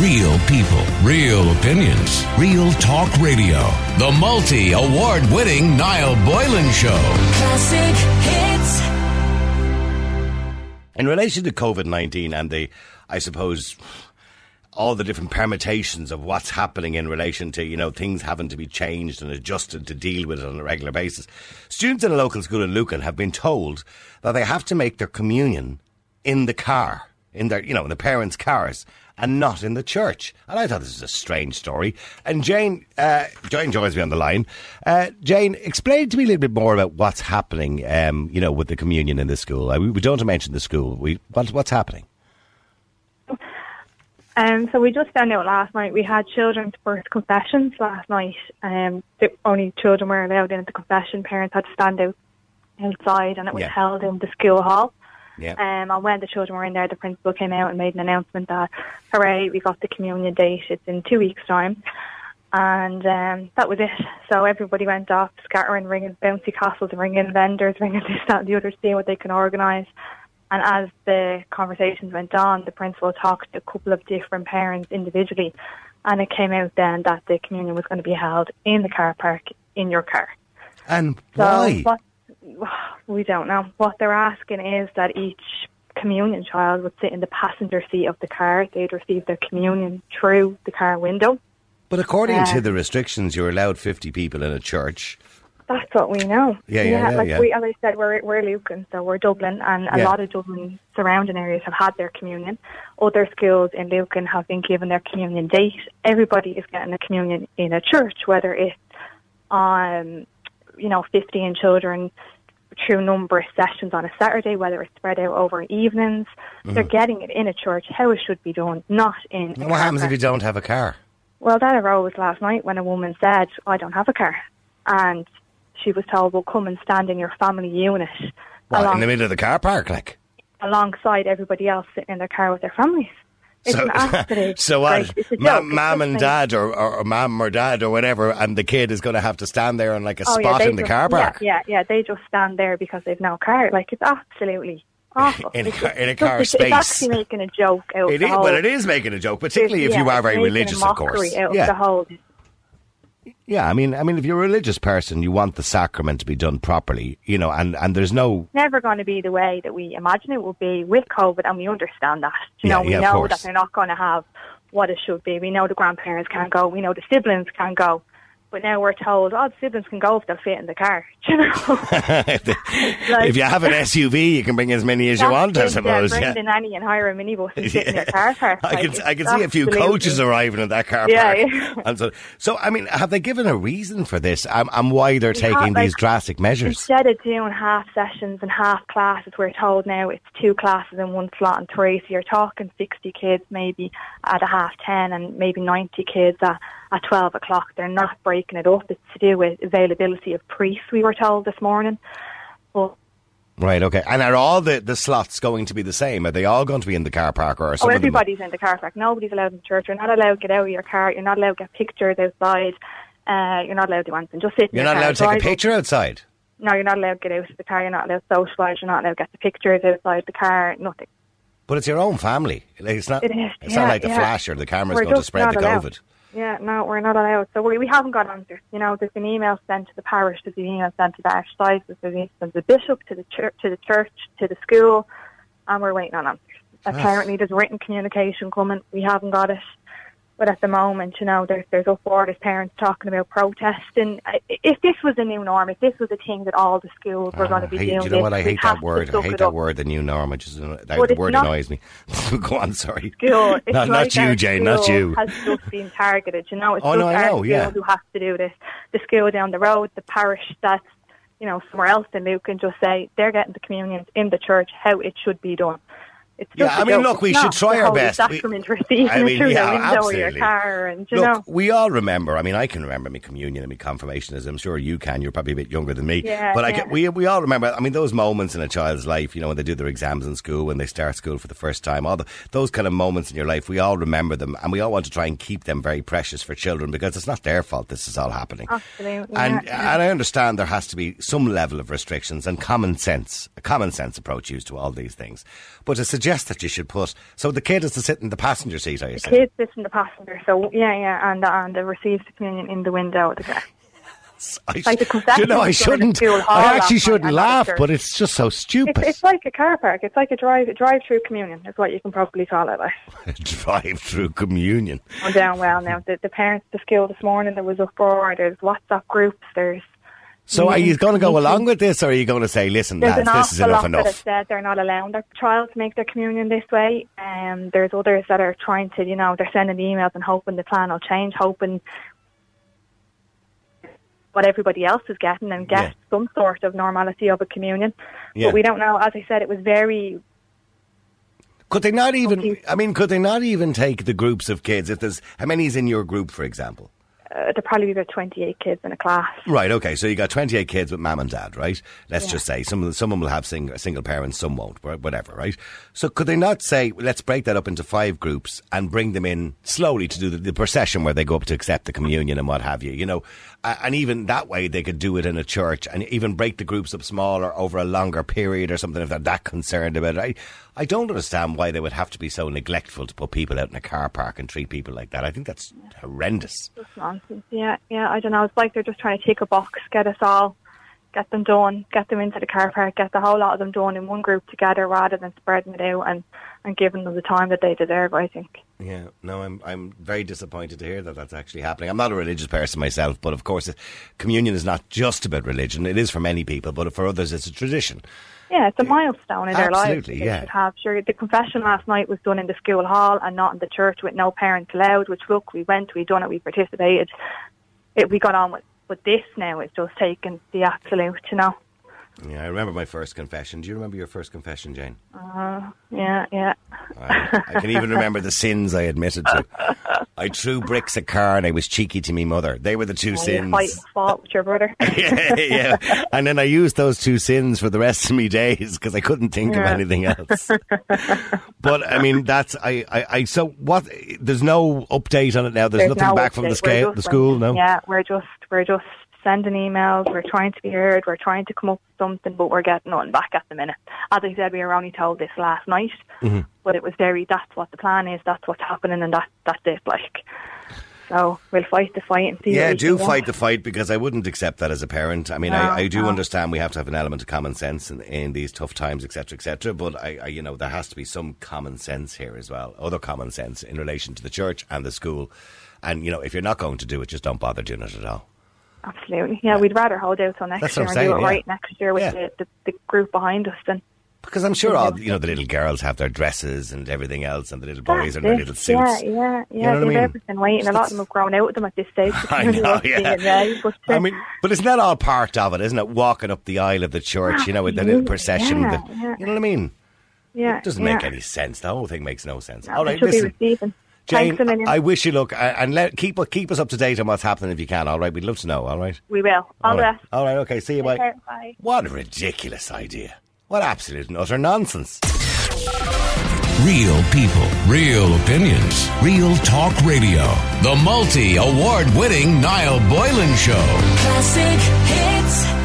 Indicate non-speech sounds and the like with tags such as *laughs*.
Real people, real opinions, real talk radio. The multi award winning Niall Boylan Show. Classic hits. In relation to COVID 19 and the, I suppose, all the different permutations of what's happening in relation to, you know, things having to be changed and adjusted to deal with it on a regular basis. Students in a local school in Lucan have been told that they have to make their communion in the car, in their, you know, in the parents' cars, and not in the church. And I thought this was a strange story. And Jane, uh, Jane joins me on the line. Uh, Jane, explain to me a little bit more about what's happening, um, you know, with the communion in the school. Uh, we, we don't mention the school. We, what, what's happening? Um, so we just found out last night we had children's first confessions last night. Um, the only children were allowed in at the confession. Parents had to stand out outside, and it was Yeah. held in the school hall. Yeah. Um, and when the children were in there, the principal came out and made an announcement that, hooray, we got the communion date. It's in two weeks' time. And um, that was it. So everybody went off, scattering, ringing bouncy castles, ringing vendors, ringing this, that, and the other, seeing what they can organise. And as the conversations went on, the principal talked to a couple of different parents individually, and it came out then that the communion was going to be held in the car park in your car. And So why? what *sighs* we don't know. What they're asking is that each communion child would sit in the passenger seat of the car. They'd receive their communion through the car window. But according to Uh, the restrictions, you're allowed 50 people in a church. That's what we know. Yeah, yeah, yeah, like yeah. we, as I said, we're we're Lucan, so we're Dublin, and a Yeah. lot of Dublin surrounding areas have had their communion. Other schools in Lucan have been given their communion date. Everybody is getting a communion in a church, whether it's um, you know, fifteen children through of sessions on a Saturday, whether it's spread out over evenings. Mm-hmm. They're getting it in a church, how it should be done, not in. And car what happens if you don't have a car? Well, that arose last night when a woman said, I don't have a car. And she was told, well, come and stand in your family unit What, along, in the middle of the car park, like? alongside everybody else sitting in their car with their families. It's an absolute *laughs* so what? like, it's a Ma- joke. It's mom and dad, or, or, or mom or dad, or whatever, and the kid is going to have to stand there on like a Oh, spot they in the just- car park. Yeah, yeah, yeah. They just stand there because they've no car. Like, it's absolutely *laughs* awful. In a car- in a car just- space. It's actually making a joke out It of the is, whole... well, it is making a joke, particularly if yeah, you are it's very religious, of course. Out of Yeah, the whole yeah. I mean, I mean, if you're a religious person, you want the sacrament to be done properly, you know, and, and there's no never going to be the way that we imagine it will be with COVID, and we understand that. You Yeah, know, we yeah, know that they're not going to have what it should be. We know the grandparents can't go. We know the siblings can't go. But now we're told, oh, the siblings can go if they'll fit in the car. *laughs* You know, *laughs* if you have an SUV, you can bring as many as you want, I suppose. Yeah, Yeah. bring nanny and hire a minibus and sit in your car park. I Like, can I can see a few coaches arriving in that car Yeah, park. yeah. *laughs* And so, so I mean, have they given a reason for this and, and why they're Yeah, taking like, these drastic measures? Instead of doing half sessions and half classes, we're told now it's two classes in one slot and three. So you're talking 60 kids maybe at a half 10 and maybe 90 kids at, at 12 o'clock. They're not breaking it up. It's to do with availability of priests, we were told this morning. Right, okay. And are all the, the slots going to be the same? Are they all going to be in the car park or some oh, everybody's in the car park. Nobody's allowed in the church. You're not allowed to get out of your car. You're not allowed to get pictures outside. Uh, you're not allowed to do anything. Just sit You're your not allowed to take a picture outside? No, you're not allowed to get out of the car. You're not allowed to socialise. You're not allowed to get the pictures outside the car. Nothing. But it's your own family. Like, it's not, It is, it's yeah, not like the yeah. flash or the camera's We're going to spread the allowed. COVID. Yeah, no, we're not allowed. So we, we haven't got answers. You know, there's been emails sent to the parish, there's been emails sent to the archdiocese, there's been sent to the bishop, to the church, to the church, to the school, and we're waiting on answers. Apparently, there's written communication coming. We haven't got it. But at the moment, you know, there's there's uproar. There's parents talking about protesting. I- If this was a new norm, if this was a thing that all the schools were going to Ah, be I doing, do you know what? I hate that word. I hate that up. word, the new norm. It just, that But word annoys me. *laughs* Go on, sorry. school. It's *laughs* Not- not you, Jane, not you. Has just *laughs* been targeted. You know, it's Oh, just no, our know, yeah. who has to do this. The school down the road, the parish that's you know somewhere else in Lucan just say they're getting the communions in the church how it should be done. It's Yeah, I mean, look, we should try our best. We- receiving *laughs* I mean, through yeah, the window of your absolutely. car, and you Look, know. we all remember. I mean, I can remember my communion and my confirmation, as I'm sure you can. You're probably a bit younger than me, Yeah, but I yeah. can, we we all remember. I mean, those moments in a child's life, you know, when they do their exams in school, when they start school for the first time, all the, those kind of moments in your life, we all remember them, and we all want to try and keep them very precious for children because it's not their fault. This is all happening. Absolutely, And yeah. and I understand there has to be some level of restrictions and common sense, a common sense approach used to all these things. But to suggest suggest that you should put? So the kid is to sit in the passenger seat, I The assume. kid sits in the passenger, so yeah, yeah, and and receives the communion in the window of the car. *laughs* I, like the you know, I confessionals done in shouldn't. the I actually shouldn't and not at laugh, but it's just so stupid. It's, it's like a car park. It's like a drive drive through communion. Is what you can probably call it. Like. *laughs* Drive through communion. going down well now. The, the parents at the school this morning, there was uproar. There's WhatsApp groups. There's So are you going to go along with this, or are you going to say, "Listen, There's lads, an this is enough lot that have enough"? said they're not allowing their child to make their communion this way. Um, there's others that are trying to, you know, they're sending emails and hoping the plan will change, hoping what everybody else is getting and get Yeah. some sort of normality of a communion. Yeah. But we don't know. As I said, it was very Could they not even? I mean, could they not even take the groups of kids? If there's how many is in your group, for example? Uh, there probably be about 28 kids in a class. Right. Okay. So you got 28 kids with mum and dad, right? Let's Yeah. just say some of them, some of them will have single, single parents, some won't, whatever, right? So could they not say, let's break that up into five groups and bring them in slowly to do the, the procession where they go up to accept the communion and what have you, you know? And even that way they could do it in a church and even break the groups up smaller over a longer period or something if they're that concerned about it. I, I don't understand why they would have to be so neglectful to put people out in a car park and treat people like that. I think that's horrendous. Nonsense. Yeah, yeah. I don't know. It's like they're just trying to tick a box, get us all, get them done, get them into the car park, get the whole lot of them done in one group together, rather than spreading it out and and giving them the time that they deserve. I think. Yeah, no, I'm I'm very disappointed to hear that that's actually happening. I'm not a religious person myself, but of course, communion is not just about religion. It is for many people, but for others, it's a tradition. Yeah, it's a milestone in their lives. Absolutely, yeah. should Have sure. The confession last night was done in the school hall and not in the church with no parents allowed. Which look, we went, we done it, we participated. It, we got on with. But this now is just taking the absolute, you know. Yeah, I remember my first confession. Do you remember your first confession, Jane? Uh, yeah, yeah. I, I can even remember the sins I admitted to. *laughs* I threw bricks at car and I was cheeky to me mother. They were the two You sins. fight, fought with your brother. *laughs* yeah, yeah. And then I used those two sins for the rest of me days because I couldn't think of anything else. *laughs* but I mean, that's I, I, I. So what? There's no update on it now. There's, There's nothing no back from the update. Scale, the school. No. Yeah, we're just we're just sending emails. We're trying to be heard. We're trying to come up with something, but we're getting nothing back at the minute. As I said, we were only told this last night, Mm-hmm. but it was very. That's what the plan is. That's what's happening, and that that's it. Like, so we'll fight the fight and see. Yeah, do fight the fight because I wouldn't accept that as a parent. I mean, No, I, I do no. understand we have to have an element of common sense in, in these tough times, etc., etc. But I, I, you know, there has to be some common sense here as well, other common sense in relation to the church and the school. And you know, if you're not going to do it, just don't bother doing it at all. Absolutely. Yeah, we'd rather hold out till next That's year and I'm do it yeah. right next year with Yeah. the, the, the group behind us than. Because I'm sure all you know the little girls have their dresses and everything else, and the little boys That's are in their it. little suits. Yeah, yeah, yeah. You know what I They've mean? everything waiting. A lot of them have grown out of them at this stage. *laughs* I know, *laughs* yeah. but, uh, I mean, but isn't that all part of it, isn't it? Walking up the aisle of the church, you know, with the little procession. yeah, yeah. You know what I mean? yeah, It doesn't make any sense. The whole thing makes no sense. No, all right, listen. Be. Jane, Thanks a million. I wish you luck uh, and let keep keep us up to date on what's happening if you can. All right, we'd love to know. All right, we will. All, the right. best. All right, okay. See you. Bye. Care. Bye. What a ridiculous idea! What absolute and utter nonsense! Real people, real opinions, real talk radio. The multi award winning Niall Boylan Show. Classic hits.